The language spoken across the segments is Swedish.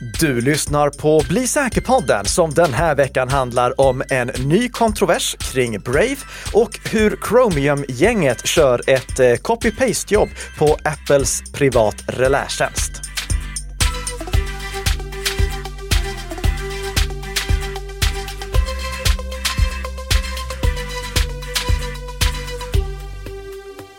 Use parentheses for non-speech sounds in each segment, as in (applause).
Du lyssnar på Bli säker-podden som den här veckan handlar om en ny kontrovers kring Brave och hur Chromium-gänget kör ett eh, copy-paste-jobb på Apples privat relätjänst.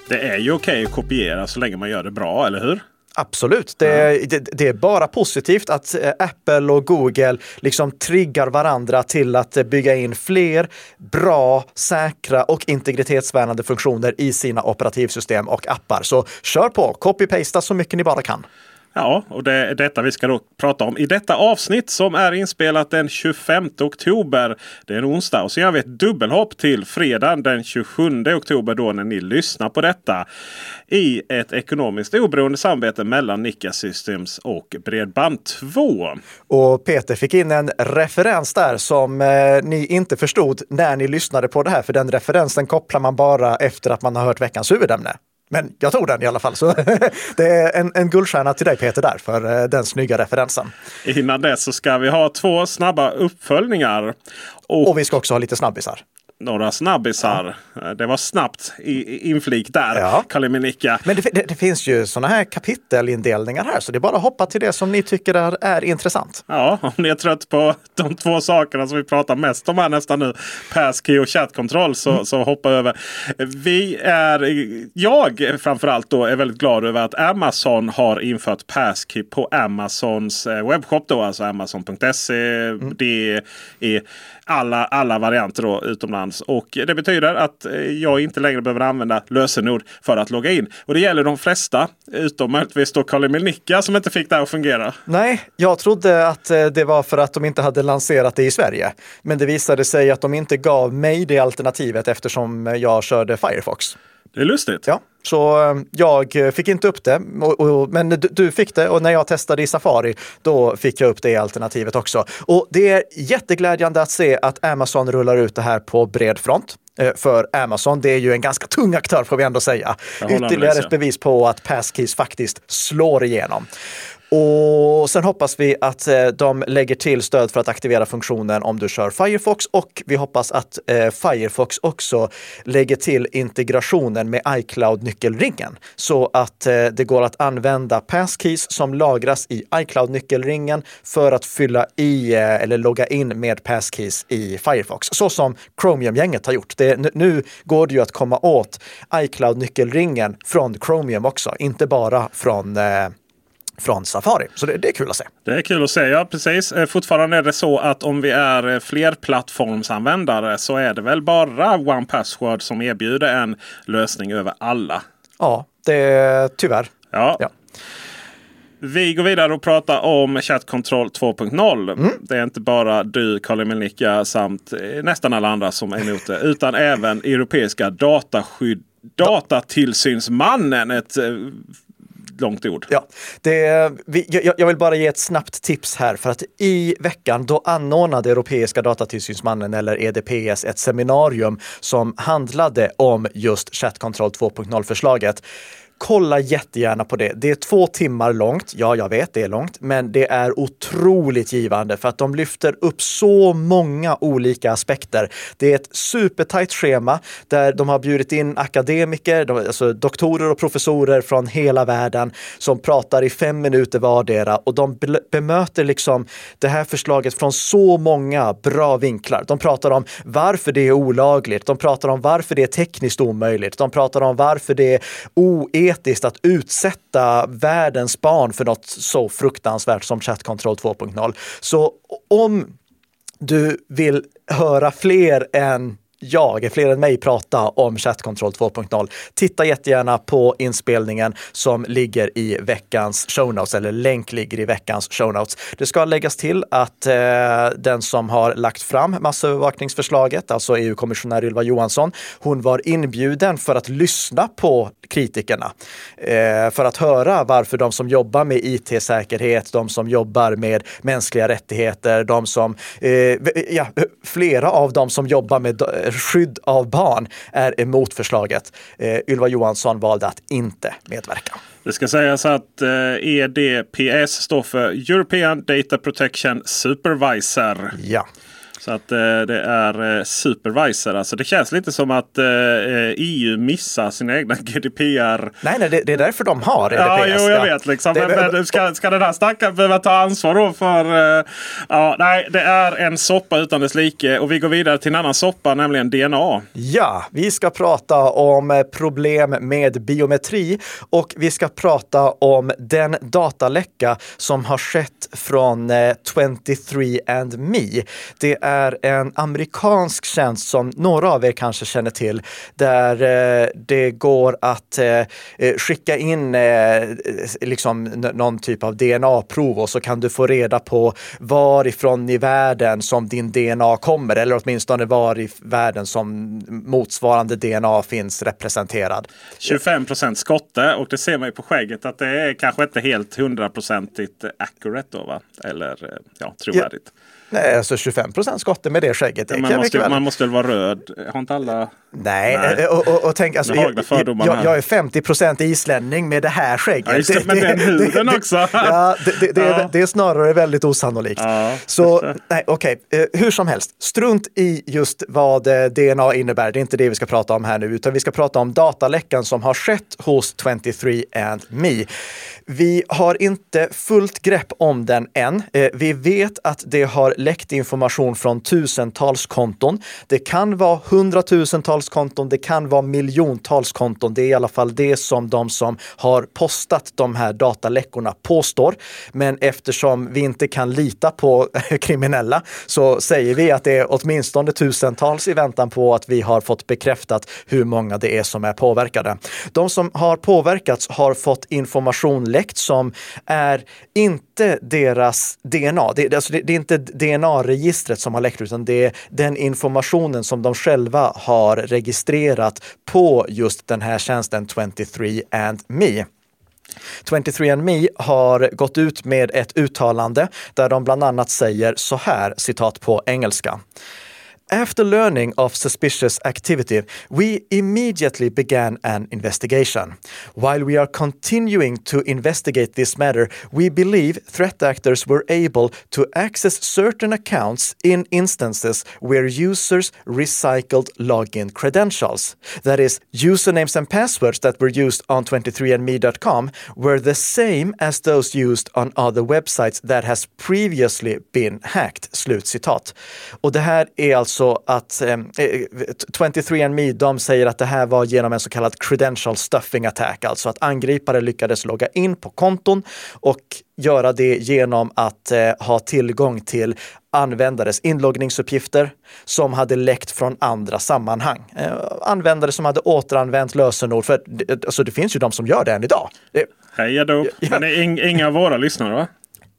Det är ju okej att kopiera så länge man gör det bra, eller hur? Absolut. Det, det, det, är bara positivt att eh, Apple och Google liksom triggar varandra till att bygga in fler bra, säkra och integritetsvärnande funktioner i sina operativsystem och appar. Så kör på, copy-pasta så mycket ni bara kan. Ja, och det är detta vi ska då prata om i detta avsnitt som är inspelat den 25 oktober. Det är en onsdag och så gör vi ett dubbelhopp till fredagen den 27 oktober då när ni lyssnar på detta. I ett ekonomiskt oberoende samarbete mellan Nika Systems och Bredband2. Och Peter fick in en referens där som eh, ni inte förstod när ni lyssnade på det här, för den referensen kopplar man bara efter att man har hört veckans huvudämne. Men jag tog den i alla fall. Så (laughs) det är en, en guldstjärna till dig Peter där för eh, den snygga referensen. Innan dess så ska vi ha två snabba uppföljningar. Och, och vi ska också ha lite snabbisar några snabbisar. Ja. Det var snabbt i, inflik där, ja. Kaliminika. Men det, det, det, finns ju sådana här kapitelindelningar här, så det är bara att hoppa till det som ni tycker är, är intressant. Ja, om ni är trött på de två sakerna som vi pratar mest om här nästan nu, passkey och chattkontroll, så, mm. så hoppa över. Vi är, jag framförallt då är väldigt glad över att Amazon har infört passkey på Amazons eh, webbshop, då, alltså amazon.se. Mm. Det är alla, alla varianter då, utomlands. Och det betyder att eh, jag inte längre behöver använda lösenord för att logga in. Och det gäller de flesta, utom möjligtvis då Karli Melnicka som inte fick det att fungera. Nej, jag trodde att eh, det var för att de inte hade lanserat det i Sverige. Men det visade sig att de inte gav mig det alternativet eftersom jag körde Firefox. Det är lustigt. Ja, så eh, jag fick inte upp det, och, och, men du, du, fick det och när jag testade i Safari, då fick jag upp det alternativet också. Och det är jätteglädjande att se att Amazon rullar ut det här på bred front eh, för Amazon. Det är ju en ganska tung aktör får vi ändå säga. Ytterligare ett bevis på att Passkeys faktiskt slår igenom. Och sen hoppas vi att eh, de lägger till stöd för att aktivera funktionen om du kör Firefox och vi hoppas att eh, Firefox också lägger till integrationen med iCloud-nyckelringen så att eh, det går att använda passkeys som lagras i iCloud-nyckelringen för att fylla i eller logga in med passkeys i Firefox. Så som Chromium-gänget har gjort. Det, nu går det ju att komma åt iCloud-nyckelringen från Chromium också, inte bara från från Safari. Så det, det, är kul att se. Det är kul att se, ja precis. Eh, fortfarande är det så att om vi är eh, flerplattformsanvändare så är det väl bara One Password som erbjuder en lösning över alla. Ja, det är tyvärr. Ja. ja. Vi går vidare och pratar om Chat Control 2.0. Mm. Det är inte bara du, Karl Melnicka, samt eh, nästan alla andra som är emot det. Utan även Europeiska dataskydd Datatillsynsmannen. Ett långt ord. Ja, det, vi, jag, jag, vill bara ge ett snabbt tips här för att i veckan då anordnade Europeiska datatillsynsmannen eller EDPS ett seminarium som handlade om just Chat Control 2.0-förslaget. Kolla jättegärna på det. Det är två timmar långt. Ja, jag vet, det är långt, men det är otroligt givande för att de lyfter upp så många olika aspekter. Det är ett supertajt schema där de har bjudit in akademiker, alltså doktorer och professorer från hela världen som pratar i fem minuter vardera och de bemöter liksom det här förslaget från så många bra vinklar. De pratar om varför det är olagligt. De pratar om varför det är tekniskt omöjligt. De pratar om varför det är oetiskt etiskt att utsätta världens barn för något så fruktansvärt som Chat Control 2.0. Så om du vill höra fler än jag, fler än mig, prata om Chat Control 2.0. Titta jättegärna på inspelningen som ligger i veckans show notes, eller länk ligger i veckans show notes. Det ska läggas till att eh, den som har lagt fram massövervakningsförslaget, alltså EU-kommissionär Ylva Johansson, hon var inbjuden för att lyssna på kritikerna. Eh, för att höra varför de som jobbar med it-säkerhet, de som jobbar med mänskliga rättigheter, de som, eh, ja, flera av de som jobbar med skydd av barn är emot förslaget. Eh, Ylva Johansson valde att inte medverka. Det ska sägas att eh, EDPS står för European Data Protection Supervisor. Ja. Så att eh, det är eh, supervisor. Alltså det känns lite som att eh, EU missar sina egna (laughs) GDPR. Nej, nej det, det är därför de har EDPS. Ja, jo, jag vet liksom. Det- men, men ska, ska den här stackaren behöva ta ansvar då för... eh, ja, nej, det är en soppa utan dess like. Och vi går vidare till en annan soppa, nämligen DNA. Ja, vi ska prata om eh, problem med biometri och vi ska prata om den dataläcka som har skett från eh, 23andMe. Det är en amerikansk tjänst som några av er kanske känner till där eh, det går att eh, eh, skicka in liksom någon typ av DNA-prov och så kan du få reda på varifrån i världen som din DNA kommer eller åtminstone var i världen som motsvarande DNA finns representerad. 25% skotte och det ser man ju på skägget att det är kanske inte helt hundraprocentigt accurate då va? Eller ja, trovärdigt. Nej, alltså 25 procent skotte med det skägget. Det man, måste, man måste väl vara röd? Har inte alla... Nej, Nej. eh, Och, och, och tänk alltså, jag, jag, jag är 50 procent islänning med det här skägget. Ja, just det, men den huden (laughs) också. Ja, det, det, det, är, Ja. det är snarare väldigt osannolikt. Ja, Så nej, okej, eh, hur som helst, strunt i just vad eh, DNA innebär. Det är inte det vi ska prata om här nu, utan vi ska prata om dataläckan som har skett hos 23andMe. Vi har inte fullt grepp om den än. Vi vet att det har läckt information från tusentals konton. Det kan vara hundratusentals konton, det kan vara miljontals konton. Det är i alla fall det som de som har postat de här dataläckorna påstår. Men eftersom vi inte kan lita på (laughs) kriminella så säger vi att det är åtminstone tusentals i väntan på att vi har fått bekräftat hur många det är som är påverkade. De som har påverkats har fått information läckt som är inte deras DNA. Det, alltså det, det är inte DNA-registret som har läckt utan det är den informationen som de själva har registrerat på just den här tjänsten 23andMe. 23andMe har gått ut med ett uttalande där de bland annat säger så här, citat på engelska. After learning of suspicious activity, we immediately began an investigation. While we are continuing to investigate this matter, we believe threat actors were able to access certain accounts in instances where users recycled login credentials. That is, usernames and passwords that were used on 23andme.com were the same as those used on other websites that has previously been hacked. Slut citat. Och det här är alltså att eh, 23andMe, de säger att det här var genom en så kallad credential stuffing attack, alltså att angripare lyckades logga in på konton och göra det genom att eh, ha tillgång till användares inloggningsuppgifter som hade läckt från andra sammanhang. Eh, användare som hade återanvänt lösenord, för alltså, det finns ju de som gör det än idag. Det, Hej. Ja. Men det är ing, inga av våra lyssnare va?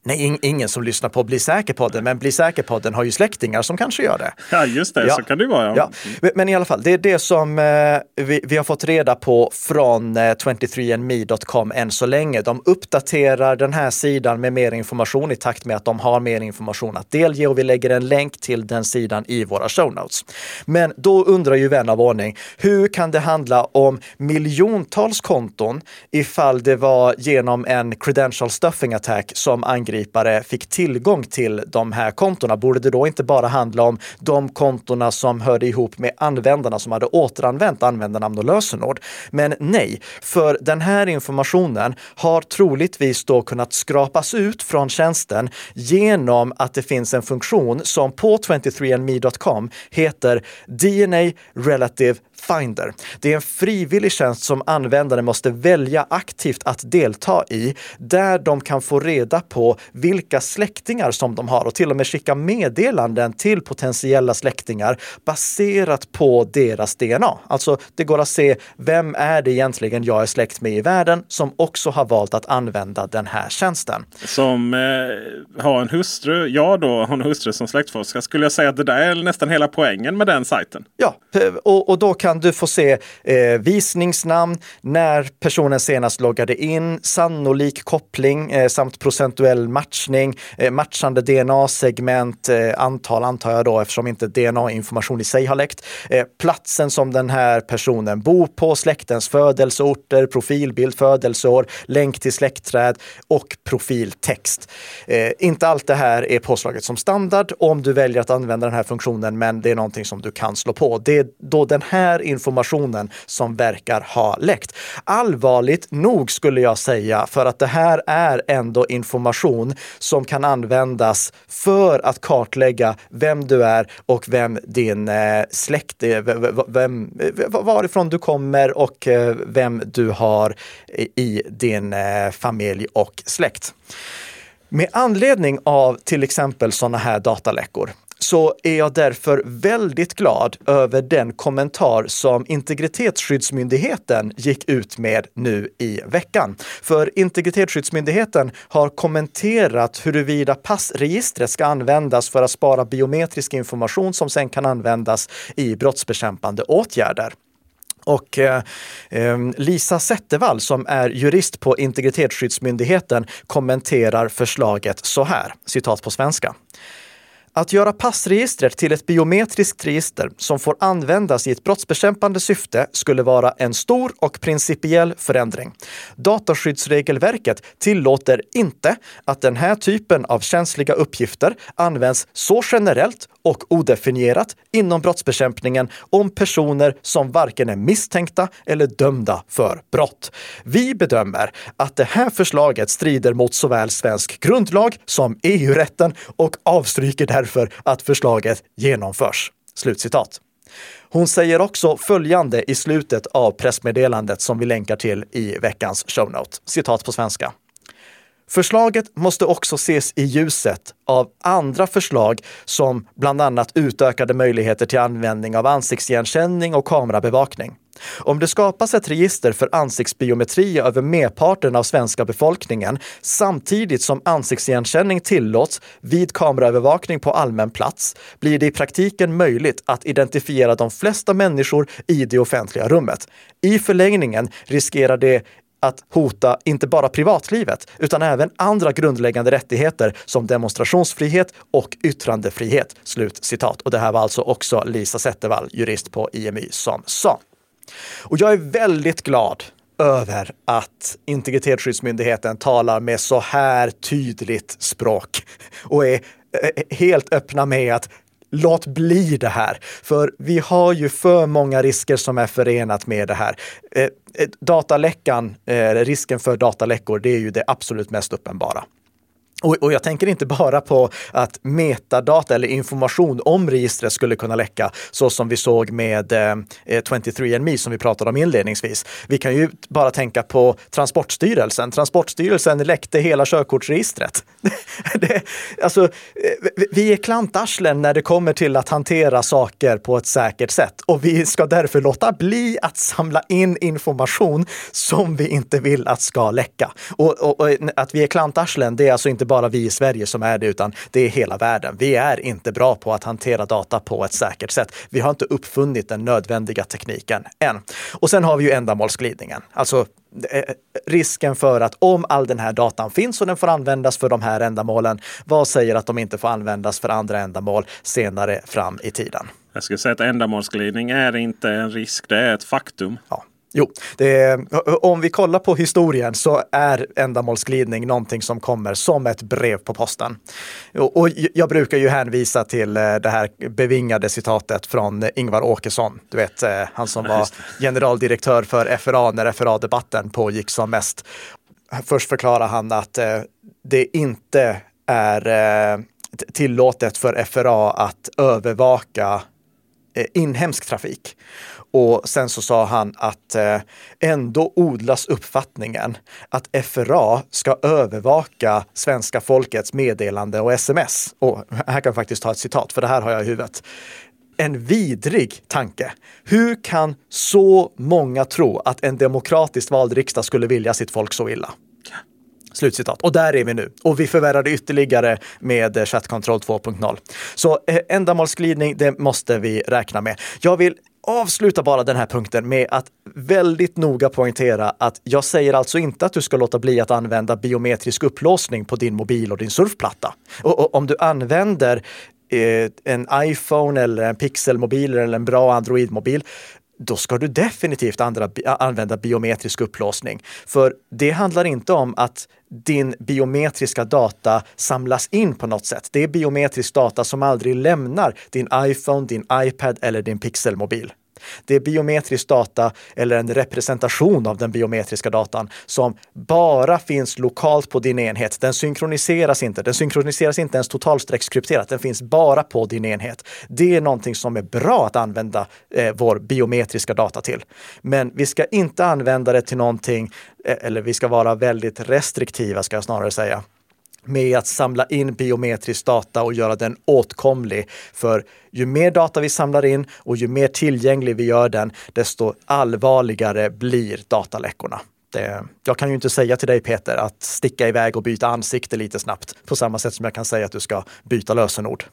Nej, ing, ingen som lyssnar på Bli säker-podden, men Bli säker-podden har ju släktingar som kanske gör det. Ja just det, Ja. så kan det vara. Ja. Ja, men- i alla fall, det är det som eh, vi, vi har fått reda på från eh, 23andme.com än så länge. De uppdaterar den här sidan med mer information i takt med att de har mer information att delge och vi lägger en länk till den sidan i våra show notes. Men då undrar ju vän av ordning, hur kan det handla om miljontals konton ifall det var genom en credential stuffing attack som angripare fick tillgång till de här kontona? Borde det då inte bara handla om de kontona som hörde ihop med användarna som hade återanvänt användarnamn och lösenord? Men nej, för den här informationen har troligtvis då kunnat skrapas ut från tjänsten genom att det finns en funktion som på 23andme.com heter DNA Relative Finder. Det är en frivillig tjänst som användare måste välja aktivt att delta i, där de kan få reda på vilka släktingar som de har och till och med skicka meddelanden till potentiella släktingar baserat på deras DNA. Alltså, det går att se vem är det egentligen jag är släkt med i världen som också har valt att använda den här tjänsten. Som eh, har en hustru, jag då har en hustru som släktforskare. Skulle jag säga att det där är nästan hela poängen med den sajten. Ja, och, och då kan kan du få se eh, visningsnamn, när personen senast loggade in, sannolik koppling eh, samt procentuell matchning, eh, matchande DNA-segment, eh, antal antar jag då eftersom inte DNA-information i sig har läckt, eh, platsen som den här personen bor på, släktens födelseorter, profilbild, födelseår, länk till släktträd och profiltext. Eh, inte allt det här är påslaget som standard om du väljer att använda den här funktionen, men det är någonting som du kan slå på. Det är då den här informationen som verkar ha läckt. Allvarligt nog skulle jag säga, för att det här är ändå information som kan användas för att kartlägga vem du är och vem din eh, släkt eh, är, vem, varifrån du kommer och eh, vem du har i din familj och släkt. Med anledning av till exempel sådana här dataläckor så är jag därför väldigt glad över den kommentar som Integritetsskyddsmyndigheten gick ut med nu i veckan. För Integritetsskyddsmyndigheten har kommenterat huruvida passregistret ska användas för att spara biometrisk information som sen kan användas i brottsbekämpande åtgärder. Och eh, eh Lisa Zettervall som är jurist på Integritetsskyddsmyndigheten kommenterar förslaget så här, citat på svenska. Att göra passregistret till ett biometriskt register som får användas i ett brottsbekämpande syfte skulle vara en stor och principiell förändring. Dataskyddsregelverket tillåter inte att den här typen av känsliga uppgifter används så generellt och odefinierat inom brottsbekämpningen om personer som varken är misstänkta eller dömda för brott. Vi bedömer att det här förslaget strider mot såväl svensk grundlag som EU-rätten och avstryker därför att förslaget genomförs. Slutcitat. Hon säger också följande i slutet av pressmeddelandet som vi länkar till i veckans shownote. Citat på svenska. Förslaget måste också ses i ljuset av andra förslag som bland annat utökade möjligheter till användning av ansiktsigenkänning och kamerabevakning. Om det skapas ett register för ansiktsbiometri över merparten av svenska befolkningen samtidigt som ansiktsigenkänning tillåts vid kameraövervakning på allmän plats blir det i praktiken möjligt att identifiera de flesta människor i det offentliga rummet. I förlängningen riskerar det att hota inte bara privatlivet utan även andra grundläggande rättigheter som demonstrationsfrihet och yttrandefrihet. Slut citat. Och det här var alltså också Lisa Zettervall, jurist på IMY, som sa. Och jag är väldigt glad över att Integritetsskyddsmyndigheten talar med så här tydligt språk och är eh, helt öppna med att låt bli det här. För vi har ju för många risker som är förenat med det här. Eh, Eh, dataläckan, eh, risken för dataläckor, det är ju det absolut mest uppenbara. Och, och, jag tänker inte bara på att metadata eller information om registret skulle kunna läcka, så som vi såg med eh, eh 23andMe som vi pratade om inledningsvis. Vi kan ju bara tänka på Transportstyrelsen. Transportstyrelsen läckte hela körkortsregistret. (laughs) det, alltså, eh, vi är klantarslen när det kommer till att hantera saker på ett säkert sätt och vi ska därför låta bli att samla in information som vi inte vill att ska läcka. Och, och, och att vi är klantarslen, det är alltså inte bara vi i Sverige som är det, utan det är hela världen. Vi är inte bra på att hantera data på ett säkert sätt. Vi har inte uppfunnit den nödvändiga tekniken än. Och sen har vi ju ändamålsglidningen, alltså eh, risken för att om all den här datan finns och den får användas för de här ändamålen, vad säger att de inte får användas för andra ändamål senare fram i tiden? Jag skulle säga att ändamålsglidning är inte en risk, det är ett faktum. Ja. Jo, är, om vi kollar på historien så är ändamålsglidning någonting som kommer som ett brev på posten. Och, jag brukar ju hänvisa till eh, det här bevingade citatet från Ingvar Åkesson. Du vet, eh, han som var generaldirektör för FRA när FRA-debatten pågick som mest. Först förklarar han att eh, det inte är tillåtet för FRA att övervaka Eh, inhemsk trafik. Och sen så sa han att eh, ändå odlas uppfattningen att FRA ska övervaka svenska folkets meddelande och sms. Och här kan jag faktiskt ta ett citat, för det här har jag i huvudet en vidrig tanke. Hur kan så många tro att en demokratiskt vald riksdag skulle vilja sitt folk så illa? Slutcitat. Och där är vi nu. Och vi förvärrar det ytterligare med eh, chattkontroll 2.0. Så eh, ändamålsglidning, det måste vi räkna med. Jag vill avsluta bara den här punkten med att väldigt noga poängtera att jag säger alltså inte att du ska låta bli att använda biometrisk upplåsning på din mobil och din surfplatta. Och, och om du använder eh, en iPhone eller en Pixelmobil eller en bra Android-mobil, då ska du definitivt andra, använda biometrisk upplåsning. För det handlar inte om att din biometriska data samlas in på något sätt. Det är biometrisk data som aldrig lämnar din iPhone, din iPad eller din Pixelmobil. Det är biometrisk data eller en representation av den biometriska datan som bara finns lokalt på din enhet. Den synkroniseras inte. Den synkroniseras inte ens totalstreckskrypterat. Den finns bara på din enhet. Det är någonting som är bra att använda eh, vår biometriska data till. Men vi ska inte använda det till någonting, eh, eller vi ska vara väldigt restriktiva ska jag snarare säga med att samla in biometrisk data och göra den åtkomlig. För ju mer data vi samlar in och ju mer tillgänglig vi gör den, desto allvarligare blir dataläckorna. Det, jag kan ju inte säga till dig Peter att sticka iväg och byta ansikte lite snabbt på samma sätt som jag kan säga att du ska byta lösenord.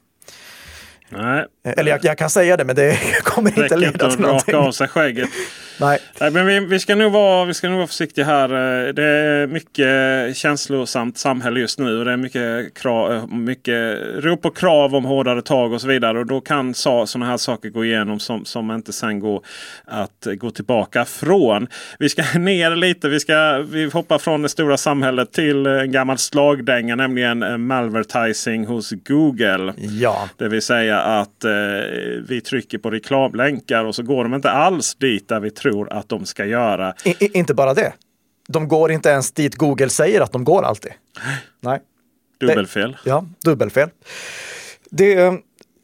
Nej. Eller jag, jag, kan säga det, men det (laughs) kommer inte leda till någonting. raka av sig skägget. (laughs) Nej. Nej. men vi, vi, ska nog vara, vi ska nog vara försiktiga här. Det är mycket känslosamt samhälle just nu. Och det är mycket, krav, mycket rop och krav om hårdare tag och så vidare. Och då kan sådana här saker gå igenom som, som inte sen går att gå tillbaka från. Vi ska (laughs) ner lite. Vi, ska, vi hoppar från det stora samhället till en gammal slagdänga, nämligen malvertising hos Google. Ja. Det vill säga att eh, vi trycker på reklamlänkar och så går de inte alls dit där vi tror att de ska göra. I, inte bara det. De går inte ens dit Google säger att de går alltid. Nej. Dubbelfel. Det, ja, dubbelfel. Det,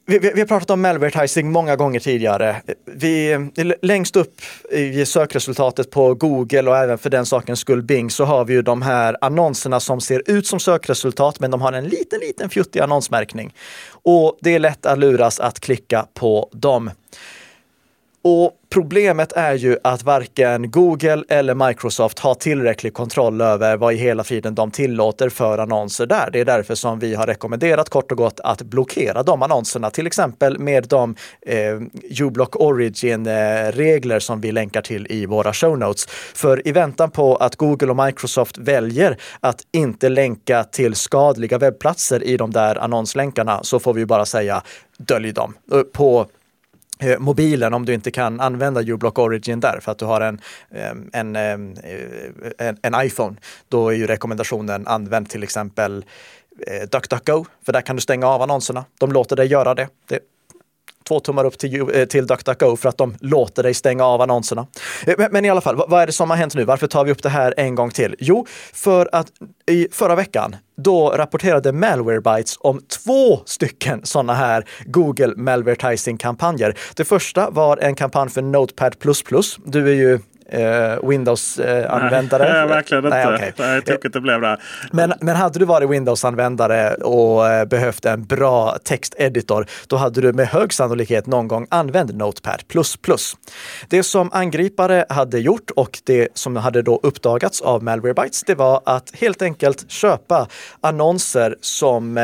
vi, vi, har pratat om malvertising många gånger tidigare. Vi, längst upp i sökresultatet på Google och även för den sakens skull Bing så har vi ju de här annonserna som ser ut som sökresultat men de har en liten, liten fjuttig annonsmärkning. Och det är lätt att luras att klicka på dem. Och problemet är ju att varken Google eller Microsoft har tillräcklig kontroll över vad i hela friden de tillåter för annonser där. Det är därför som vi har rekommenderat kort och gott att blockera de annonserna, till exempel med de eh, uBlock Origin-regler som vi länkar till i våra show notes. För i väntan på att Google och Microsoft väljer att inte länka till skadliga webbplatser i de där annonslänkarna så får vi bara säga dölj dem. Eh, på Eh, mobilen om du inte kan använda uBlock Origin där för att du har en, en, eh, en, en iPhone. Då är ju rekommendationen använd till exempel eh, DuckDuckGo, för där kan du stänga av annonserna. De låter dig göra det. det två tummar upp till, till DuckDuckGo för att de låter dig stänga av annonserna. Men, men, i alla fall, vad är det som har hänt nu? Varför tar vi upp det här en gång till? Jo, för att i förra veckan då rapporterade Malwarebytes om två stycken sådana här Google Malvertising-kampanjer. Det första var en kampanj för Notepad++. Du är ju eh, Windows-användare? Nej, (laughs) verkligen inte. Nej, okay. Nej, tokigt det blev det. Men, men hade du varit Windows-användare och eh, behövt en bra texteditor, då hade du med hög sannolikhet någon gång använt Notepad++. Det som angripare hade gjort och det som hade då uppdagats av Malwarebytes, det var att helt enkelt köpa annonser som eh,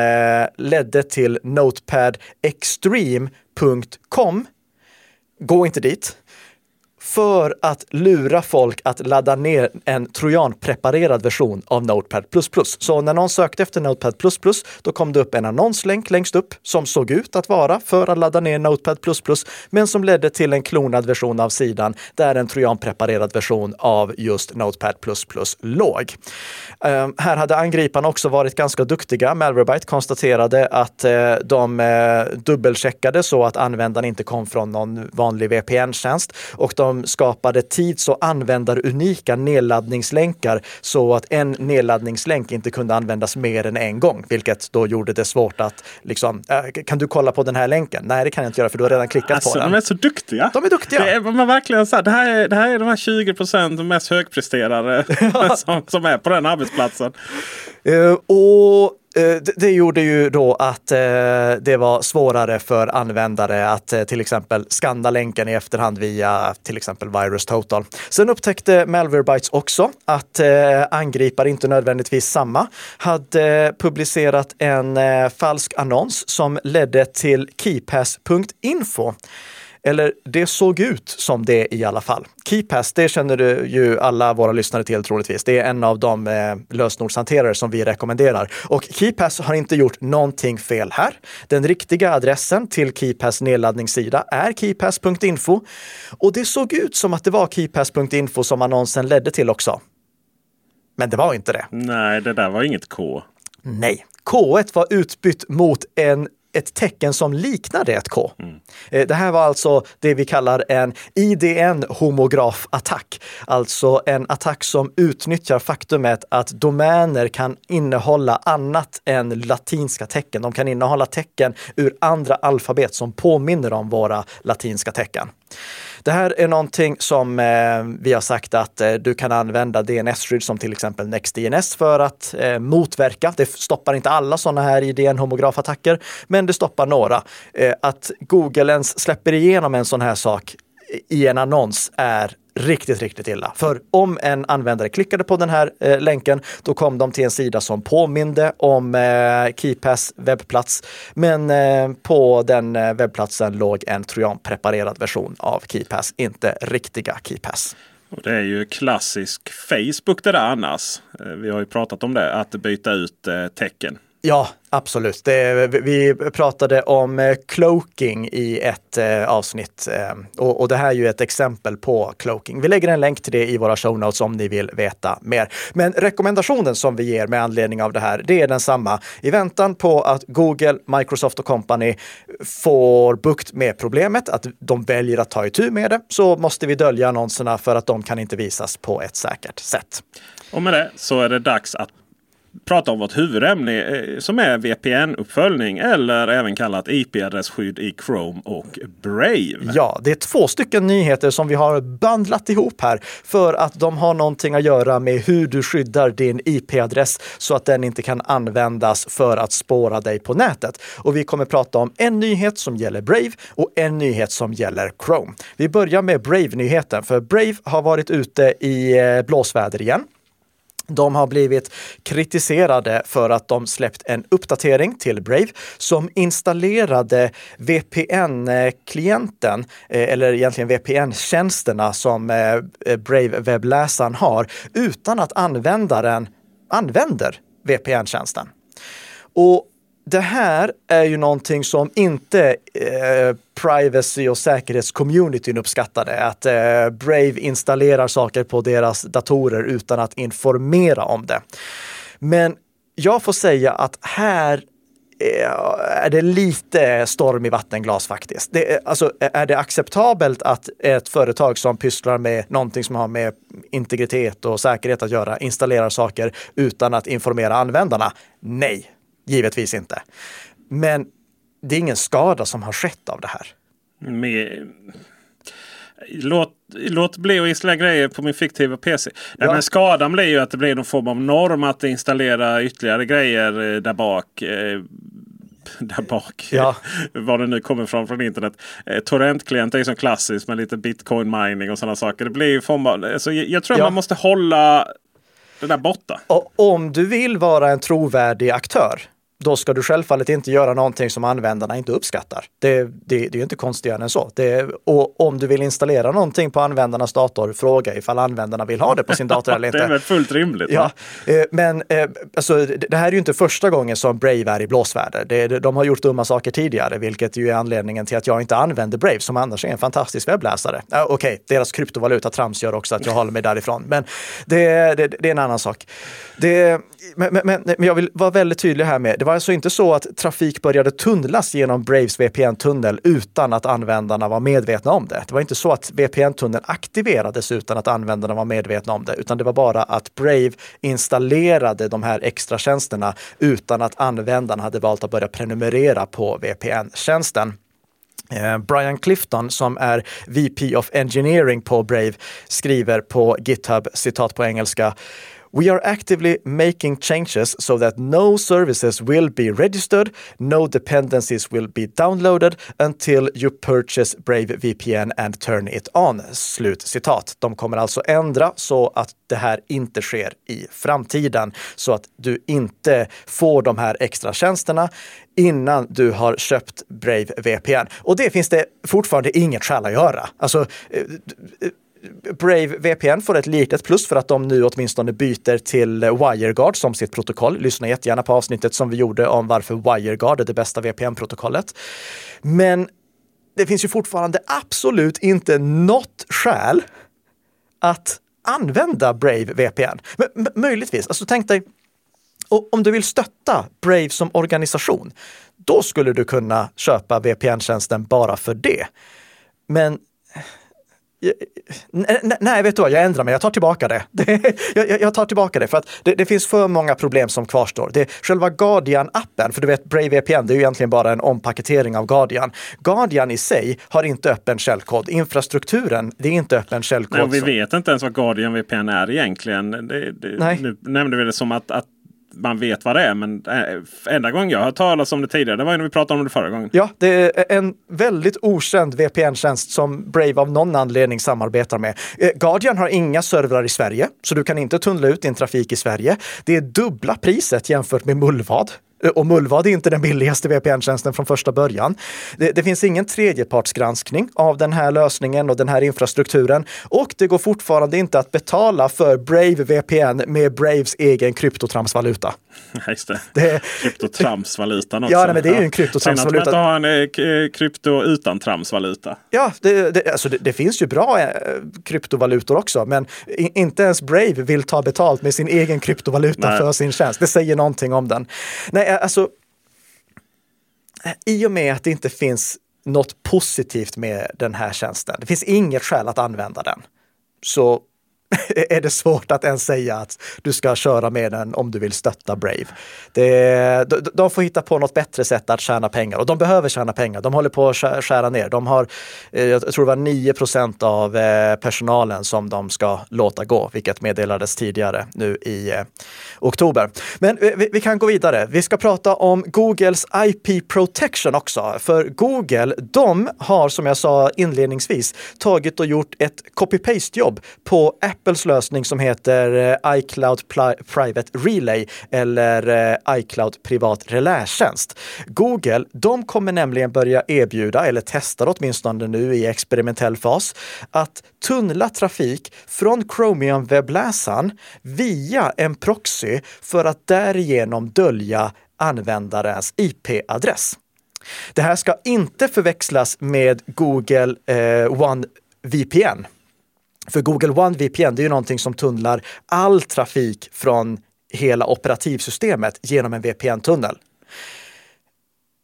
ledde till notepadextreme.com. Gå inte dit för att lura folk att ladda ner en trojanpreparerad version av Notepad++. Så när någon sökte efter Notepad++, då kom det upp en annonslänk längst upp som såg ut att vara för att ladda ner Notepad++, men som ledde till en klonad version av sidan där en trojanpreparerad version av just Notepad++ låg. Um, här hade angriparna också varit ganska duktiga. Malwarebyte konstaterade att uh, de uh, dubbelcheckade så att användaren inte kom från någon vanlig VPN-tjänst och de skapade tids och användarunika nedladdningslänkar så att en nedladdningslänk inte kunde användas mer än en gång, vilket då gjorde det svårt att liksom, äh, kan du kolla på den här länken? Nej, det kan jag inte göra för du har redan klickat alltså, på den. De är så duktiga. De är duktiga. Det är, man verkligen så här, det, här är, det här är de här 20 procent mest högpresterare (laughs) (laughs) som, som är på den arbetsplatsen. Uh, och Eh, det gjorde ju då att eh, det var svårare för användare att eh, till exempel skanna länken i efterhand via till exempel Virus Total. Sen upptäckte Malwarebytes också att angripare, inte nödvändigtvis samma, hade publicerat en falsk annons som ledde till keypass.info eller det såg ut som det i alla fall. KeyPass, det känner du ju alla våra lyssnare till troligtvis. Det är en av de eh, lösenordshanterare som vi rekommenderar. Och KeyPass har inte gjort någonting fel här. Den riktiga adressen till KeyPass nedladdningssida är keypass.info. Och det såg ut som att det var keypass.info som annonsen ledde till också. Men det var inte det. Nej, det där var inget K. Nej, K1 var utbytt mot en ett tecken som liknade ett K. Mm. Det här var alltså det vi kallar en IDN-homograf-attack. Alltså en attack som utnyttjar faktumet att domäner kan innehålla annat än latinska tecken. De kan innehålla tecken ur andra alfabet som påminner om våra latinska tecken. Det här är någonting som eh, vi har sagt att eh, du kan använda DNS-skydd som till exempel NextDNS för att eh, motverka. Det stoppar inte alla sådana här IDN-homografattacker, men det stoppar några. Eh, att Google ens släpper igenom en sån här sak i en annons är riktigt, riktigt illa. För om en användare klickade på den här eh, länken, då kom de till en sida som påminde om eh, KeyPass webbplats. Men eh, på den eh, webbplatsen låg en trojanpreparerad version av KeyPass, inte riktiga KeyPass. Och det är ju klassisk Facebook det där annars. Eh, vi har ju pratat om det, att byta ut eh, tecken. Ja, absolut. Det, vi pratade om eh, cloaking i ett eh, avsnitt eh, och, och, det här är ju ett exempel på cloaking. Vi lägger en länk till det i våra show notes om ni vill veta mer. Men rekommendationen som vi ger med anledning av det här, det är densamma. I väntan på att Google, Microsoft och company får bukt med problemet, att de väljer att ta itu med det, så måste vi dölja annonserna för att de kan inte visas på ett säkert sätt. Och med det så är det dags att prata om vårt huvudämne eh, som är VPN-uppföljning eller även kallat IP-adressskydd i Chrome och Brave. Ja, det är två stycken nyheter som vi har bandlat ihop här för att de har någonting att göra med hur du skyddar din IP-adress så att den inte kan användas för att spåra dig på nätet. Och vi kommer prata om en nyhet som gäller Brave och en nyhet som gäller Chrome. Vi börjar med Brave-nyheten, för Brave har varit ute i eh, blåsväder igen. De har blivit kritiserade för att de släppt en uppdatering till Brave som installerade VPN-klienten, eh, eller egentligen VPN-tjänsterna som eh, eh, Brave-webbläsaren har, utan att användaren använder VPN-tjänsten. Och det här är ju någonting som inte eh, privacy och säkerhetscommunityn uppskattade. Att eh, Brave installerar saker på deras datorer utan att informera om det. Men jag får säga att här eh, är det lite storm i vattenglas faktiskt. Det, eh, alltså, är det acceptabelt att ett företag som pysslar med någonting som har med integritet och säkerhet att göra installerar saker utan att informera användarna? Nej, Givetvis inte. Men det är ingen skada som har skett av det här. Med... Låt, låt bli att installera grejer på min fiktiva PC. Ja. men skadan blir ju att det blir någon form av norm att installera ytterligare grejer eh, där bak. Eh, där bak. Ja. (laughs) Var det nu kommer från från internet. Eh, Torrentklient är ju som klassiskt med lite bitcoin mining och sådana saker. Det blir form av, alltså, jag tror ja. man måste hålla det där borta. Och om du vill vara en trovärdig aktör då ska du självfallet inte göra någonting som användarna inte uppskattar. Det, det, det är inte konstigare än så. Det, och om du vill installera någonting på användarnas dator, fråga ifall användarna vill ha det på sin dator (laughs) eller inte. det är väl fullt rimligt? Ja, eh, men eh, alltså, det här är ju inte första gången som Brave är i blåsväder. de har gjort dumma saker tidigare, vilket ju är anledningen till att jag inte använder Brave, som annars är en fantastisk webbläsare. Okej, okay, deras kryptovaluta trams gör också att jag håller mig därifrån, men det, är en annan sak. Det, men, men, men, jag vill vara väldigt tydlig här med, det var alltså inte så att trafik började tunnlas genom Braves VPN-tunnel utan att användarna var medvetna om det. Det var inte så att VPN-tunneln aktiverades utan att användarna var medvetna om det, utan det var bara att Brave installerade de här extra tjänsterna utan att användarna hade valt att börja prenumerera på VPN-tjänsten. Eh, Brian Clifton som är VP of Engineering på Brave skriver på GitHub, citat på engelska, We are actively making changes so that no services will be registered, no dependencies will be downloaded until you purchase Brave VPN and turn it on. Slut citat. De kommer alltså ändra så att det här inte sker i framtiden så att du inte får de här extra tjänsterna innan du har köpt Brave VPN. Och det finns det fortfarande inget skäl att göra. Alltså, eh, Brave VPN får ett litet plus för att de nu åtminstone byter till WireGuard som sitt protokoll. Lyssna jättegärna på avsnittet som vi gjorde om varför WireGuard är det bästa VPN-protokollet. Men det finns ju fortfarande absolut inte något skäl att använda Brave VPN. M möjligtvis, alltså tänk dig, om du vill stötta Brave som organisation, då skulle du kunna köpa VPN-tjänsten bara för det. Men Nej, vet du vad, jag ändrar mig. Jag tar tillbaka det. (laughs) jag, jag, tar tillbaka det för att det, det, finns för många problem som kvarstår. Det själva Guardian-appen, för du vet Brave VPN, det är ju egentligen bara en ompaketering av Guardian. Guardian i sig har inte öppen källkod. Infrastrukturen, det är inte öppen källkod. Men vi vet inte ens vad Guardian VPN är egentligen. Det, det, Nej. Nu nämnde vi det som att, att man vet vad det är. Men eh, enda gången jag har hört talas om det tidigare, det var när vi pratade om det förra gången. Ja, det är en väldigt okänd VPN-tjänst som Brave av någon anledning samarbetar med. Eh, Guardian har inga servrar i Sverige, så du kan inte tunnla ut din trafik i Sverige. Det är dubbla priset jämfört med Mullvad. Eh, och Mullvad är inte den billigaste VPN-tjänsten från första början. Det, det, finns ingen tredjepartsgranskning av den här lösningen och den här infrastrukturen. Och det går fortfarande inte att betala för Brave VPN med Braves egen kryptotramsvaluta. Just det. det kryptotramsvalutan också. Ja, nej, men det är ju en kryptotramsvaluta. Synd att man inte har en eh, krypto utan tramsvaluta. Ja, det, det, alltså det, finns ju bra eh, kryptovalutor också, men inte ens Brave vill ta betalt med sin egen kryptovaluta nej. för sin tjänst. Det säger någonting om den. Nej, Eh, alltså, eh, i och med att det inte finns något positivt med den här tjänsten, det finns inget skäl att använda den, så (laughs) är det svårt att ens säga att du ska köra med den om du vill stötta Brave. Det, de, de får hitta på något bättre sätt att tjäna pengar och de behöver tjäna pengar. De håller på att skära ner. De har, eh, jag tror det var 9 procent av eh, personalen som de ska låta gå, vilket meddelades tidigare nu i eh, oktober. Men vi, vi kan gå vidare. Vi ska prata om Googles IP protection också, för Google, de har som jag sa inledningsvis tagit och gjort ett copy-paste jobb på Apple Apples lösning som heter eh, iCloud Private Relay eller eh, iCloud Privat Relätjänst. Google, de kommer nämligen börja erbjuda, eller testar åtminstone nu i experimentell fas, att tunnla trafik från Chromium webbläsaren via en proxy för att därigenom dölja användarens IP-adress. Det här ska inte förväxlas med Google eh, One VPN för Google One VPN, det är ju någonting som tunnlar all trafik från hela operativsystemet genom en VPN-tunnel.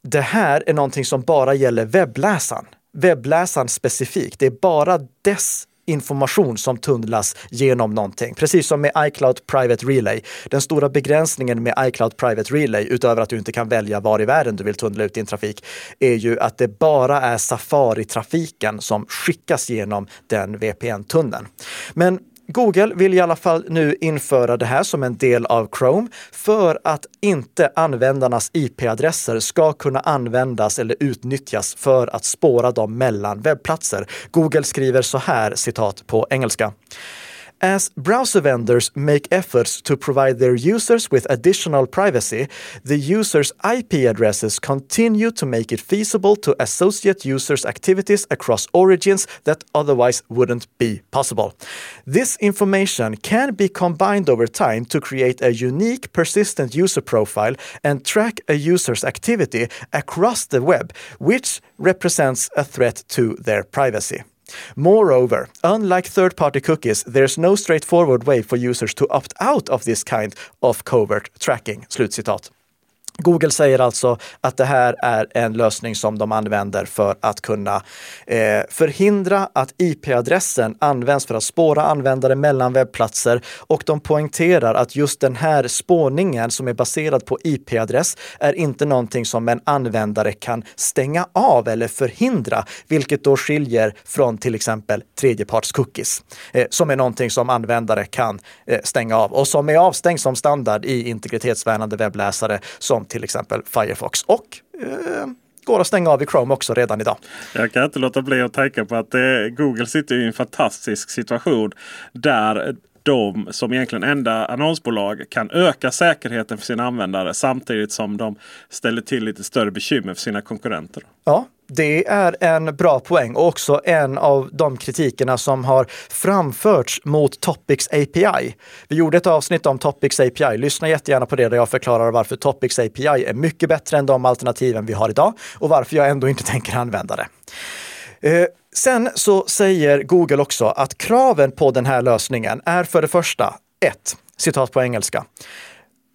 Det här är någonting som bara gäller webbläsaren. Webbläsaren specifikt. Det är bara dess information som tunnlas genom någonting. Precis som med iCloud Private Relay. Den stora begränsningen med iCloud Private Relay, utöver att du inte kan välja var i världen du vill tunnla ut din trafik, är ju att det bara är Safari-trafiken som skickas genom den VPN-tunneln. Men Google vill i alla fall nu införa det här som en del av Chrome för att inte användarnas IP-adresser ska kunna användas eller utnyttjas för att spåra dem mellan webbplatser. Google skriver så här, citat på engelska. As browser vendors make efforts to provide their users with additional privacy, the user's IP addresses continue to make it feasible to associate users' activities across origins that otherwise wouldn't be possible. This information can be combined over time to create a unique, persistent user profile and track a user's activity across the web, which represents a threat to their privacy. Moreover, unlike third party cookies, there's no straightforward way for users to opt out of this kind of covert tracking. Slutcitat. Google säger alltså att det här är en lösning som de använder för att kunna eh, förhindra att IP-adressen används för att spåra användare mellan webbplatser. Och de poängterar att just den här spårningen som är baserad på IP-adress är inte någonting som en användare kan stänga av eller förhindra, vilket då skiljer från till exempel tredjepartscookies, eh, som är någonting som användare kan eh, stänga av och som är avstängt som standard i integritetsvärnande webbläsare som till exempel Firefox och eh, går att stänga av i Chrome också redan idag. Jag kan inte låta bli att tänka på att eh, Google sitter i en fantastisk situation där de som egentligen enda annonsbolag kan öka säkerheten för sina användare samtidigt som de ställer till lite större bekymmer för sina konkurrenter. Ja, det är en bra poäng och också en av de kritikerna som har framförts mot Topics API. Vi gjorde ett avsnitt om Topics API. Lyssna jättegärna på det där jag förklarar varför Topics API är mycket bättre än de alternativen vi har idag och varför jag ändå inte tänker använda det. Eh, sen så säger Google också att kraven på den här lösningen är för det första ett, citat på engelska.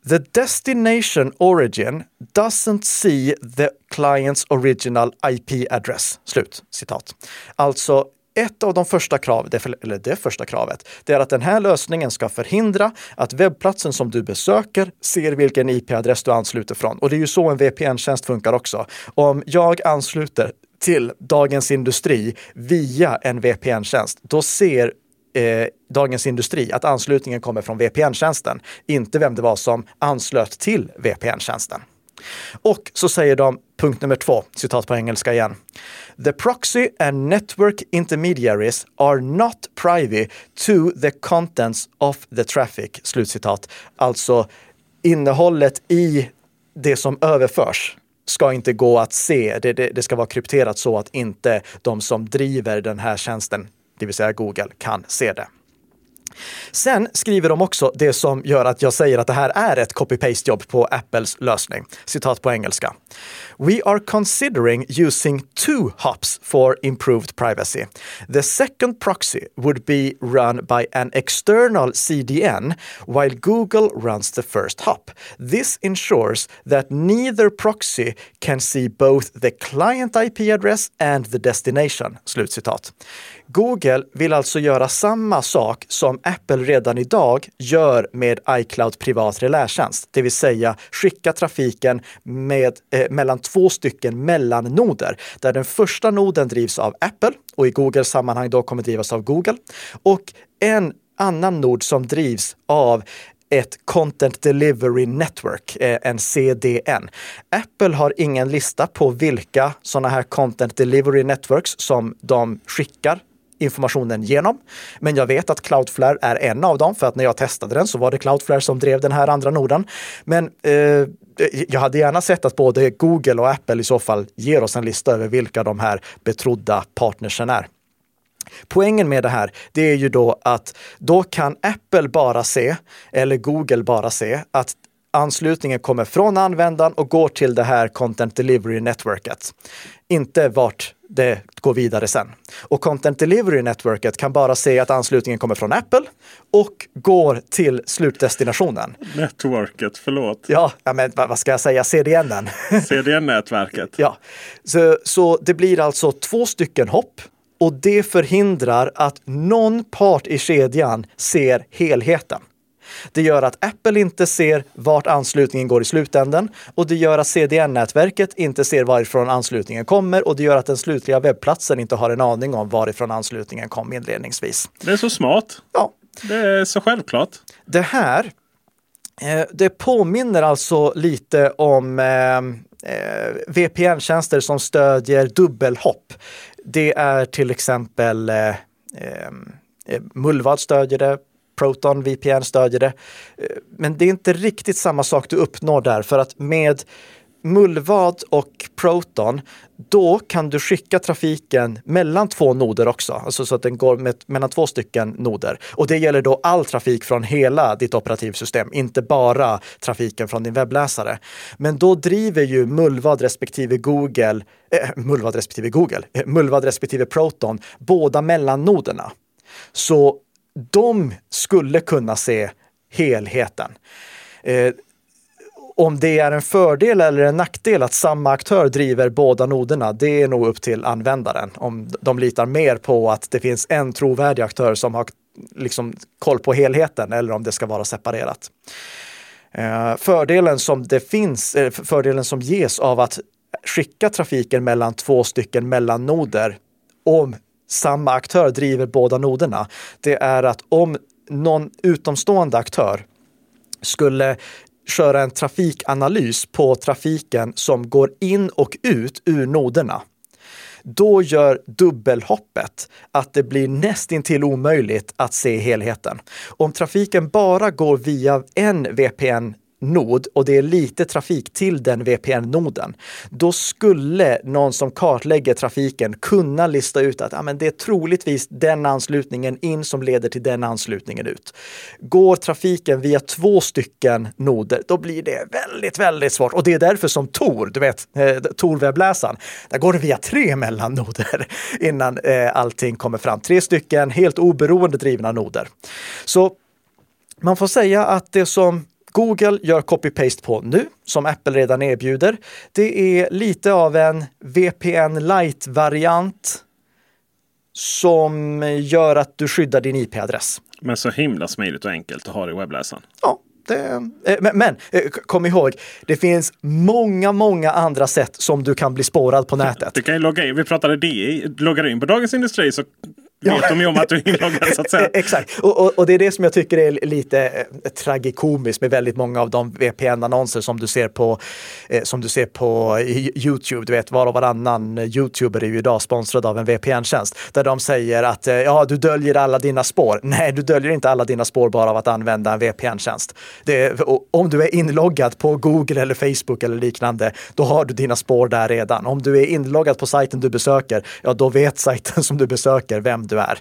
The destination origin doesn't see the client's original IP address. Slut citat. Alltså ett av de första kraven, eller det första kravet, det är att den här lösningen ska förhindra att webbplatsen som du besöker ser vilken IP-adress du ansluter från. Och det är ju så en VPN-tjänst funkar också. Om jag ansluter till Dagens Industri via en VPN-tjänst, då ser eh, Dagens Industri att anslutningen kommer från VPN-tjänsten, inte vem det var som anslöt till VPN-tjänsten. Och så säger de punkt nummer två, citat på engelska igen. The proxy and network intermediaries are not privy to the contents of the traffic. Slutcitat. Alltså innehållet i det som överförs ska inte gå att se. Det, det, det, ska vara krypterat så att inte de som driver den här tjänsten, det vill säga Google, kan se det. Sen skriver de också det som gör att jag säger att det här är ett copy-paste jobb på Apples lösning. Citat på engelska. We are considering using two hops for improved privacy. The second proxy would be run by an external CDN while Google runs the first hop. This ensures that neither proxy can see both the client IP address and the destination. Slutcitat. Google vill alltså göra samma sak som Apple redan idag gör med iCloud privat relärtjänst, det vill säga skicka trafiken med, eh, mellan två stycken mellannoder, där den första noden drivs av Apple och i Googles sammanhang då kommer drivas av Google och en annan nod som drivs av ett Content Delivery Network, eh, en CDN. Apple har ingen lista på vilka sådana här Content Delivery Networks som de skickar informationen genom. Men jag vet att Cloudflare är en av dem, för att när jag testade den så var det Cloudflare som drev den här andra noden. Men eh, jag hade gärna sett att både Google och Apple i så fall ger oss en lista över vilka de här betrodda partnersen är. Poängen med det här, det är ju då att då kan Apple bara se, eller Google bara se, att anslutningen kommer från användaren och går till det här Content Delivery Networket. Inte vart det går vidare sen. Och Content Delivery Networket kan bara se att anslutningen kommer från Apple och går till slutdestinationen. Networket, förlåt. Ja, ja men vad ska jag säga, CDN. CDN-nätverket. (laughs) ja, så, så det blir alltså två stycken hopp och det förhindrar att någon part i kedjan ser helheten. Det gör att Apple inte ser vart anslutningen går i slutänden och det gör att CDN-nätverket inte ser varifrån anslutningen kommer och det gör att den slutliga webbplatsen inte har en aning om varifrån anslutningen kom inledningsvis. Det är så smart. Ja. Det är så självklart. Det här, eh, det påminner alltså lite om eh, eh VPN-tjänster som stödjer dubbelhopp. Det är till exempel eh, eh Mullvad stödjer det, Proton VPN stödjer det. Men det är inte riktigt samma sak du uppnår där för att med Mullvad och Proton, då kan du skicka trafiken mellan två noder också, alltså så att den går med, mellan två stycken noder. Och det gäller då all trafik från hela ditt operativsystem, inte bara trafiken från din webbläsare. Men då driver ju Mullvad respektive Google, eh, Mullvad respektive Google, eh, Mullvad respektive Proton, båda mellannoderna. Så de skulle kunna se helheten. Eh, Om det är en fördel eller en nackdel att samma aktör driver båda noderna, det är nog upp till användaren. Om de litar mer på att det finns en trovärdig aktör som har liksom koll på helheten eller om det ska vara separerat. Eh, fördelen som det finns, eh, fördelen som ges av att skicka trafiken mellan två stycken mellannoder om samma aktör driver båda noderna, det är att om någon utomstående aktör skulle köra en trafikanalys på trafiken som går in och ut ur noderna, då gör dubbelhoppet att det blir nästintill omöjligt att se helheten. Om trafiken bara går via en VPN nod och det är lite trafik till den VPN-noden, då skulle någon som kartlägger trafiken kunna lista ut att ah, men det är troligtvis den anslutningen in som leder till den anslutningen ut. Går trafiken via två stycken noder, då blir det väldigt, väldigt svårt. Och det är därför som Tor, du vet, eh, Tor-webbläsaren, där går det via tre mellannoder (laughs) innan eh, allting kommer fram. Tre stycken helt oberoende drivna noder. Så man får säga att det som Google gör copy-paste på nu, som Apple redan erbjuder. Det är lite av en VPN Lite-variant som gör att du skyddar din IP-adress. Men så himla smidigt och enkelt att ha i webbläsaren. Ja, det, eh, men, men, eh, kom ihåg, det finns många, många andra sätt som du kan bli spårad på nätet. Du kan ju logga in, vi pratade DI, loggar du in på Dagens Industri så vet ja. de ju om att du är inloggad så att säga. (laughs) Exakt, och, och, och, det är det som jag tycker är lite eh, tragikomiskt med väldigt många av de VPN-annonser som du ser på, eh, som du ser på YouTube. Du vet, var och varannan YouTuber är ju idag sponsrad av en VPN-tjänst där de säger att eh, ja, du döljer alla dina spår. (laughs) Nej, du döljer inte alla dina spår bara av att använda en VPN-tjänst. Om du är inloggad på Google eller Facebook eller liknande, då har du dina spår där redan. Om du är inloggad på sajten du besöker, ja, då vet sajten som du besöker vem du är.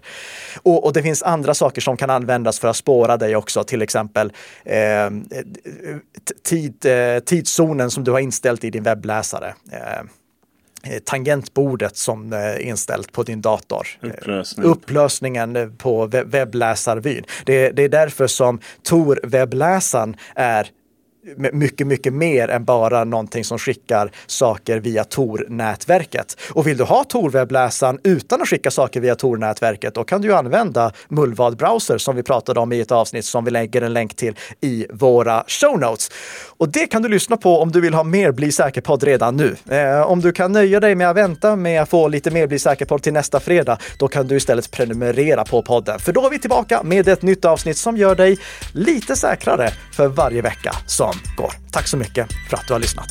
Och, och, det finns andra saker som kan användas för att spåra dig också, till exempel eh, tid, eh, tidszonen som du har inställt i din webbläsare. Eh, tangentbordet som är inställt på din dator. Upplösning. Upplösningen på webbläsarvyn. Det, det är därför som Tor-webbläsaren är mycket, mycket mer än bara någonting som skickar saker via Tor-nätverket. Och vill du ha Tor-webbläsaren utan att skicka saker via Tor-nätverket, då kan du använda Mullvad Browser som vi pratade om i ett avsnitt som vi lägger en länk till i våra show notes. Och det kan du lyssna på om du vill ha mer Bli säker-podd redan nu. Eh, om du kan nöja dig med att vänta med att få lite mer Bli säker-podd till nästa fredag, då kan du istället prenumerera på podden. För då är vi tillbaka med ett nytt avsnitt som gör dig lite säkrare för varje vecka som går. Tack så mycket för att du har lyssnat.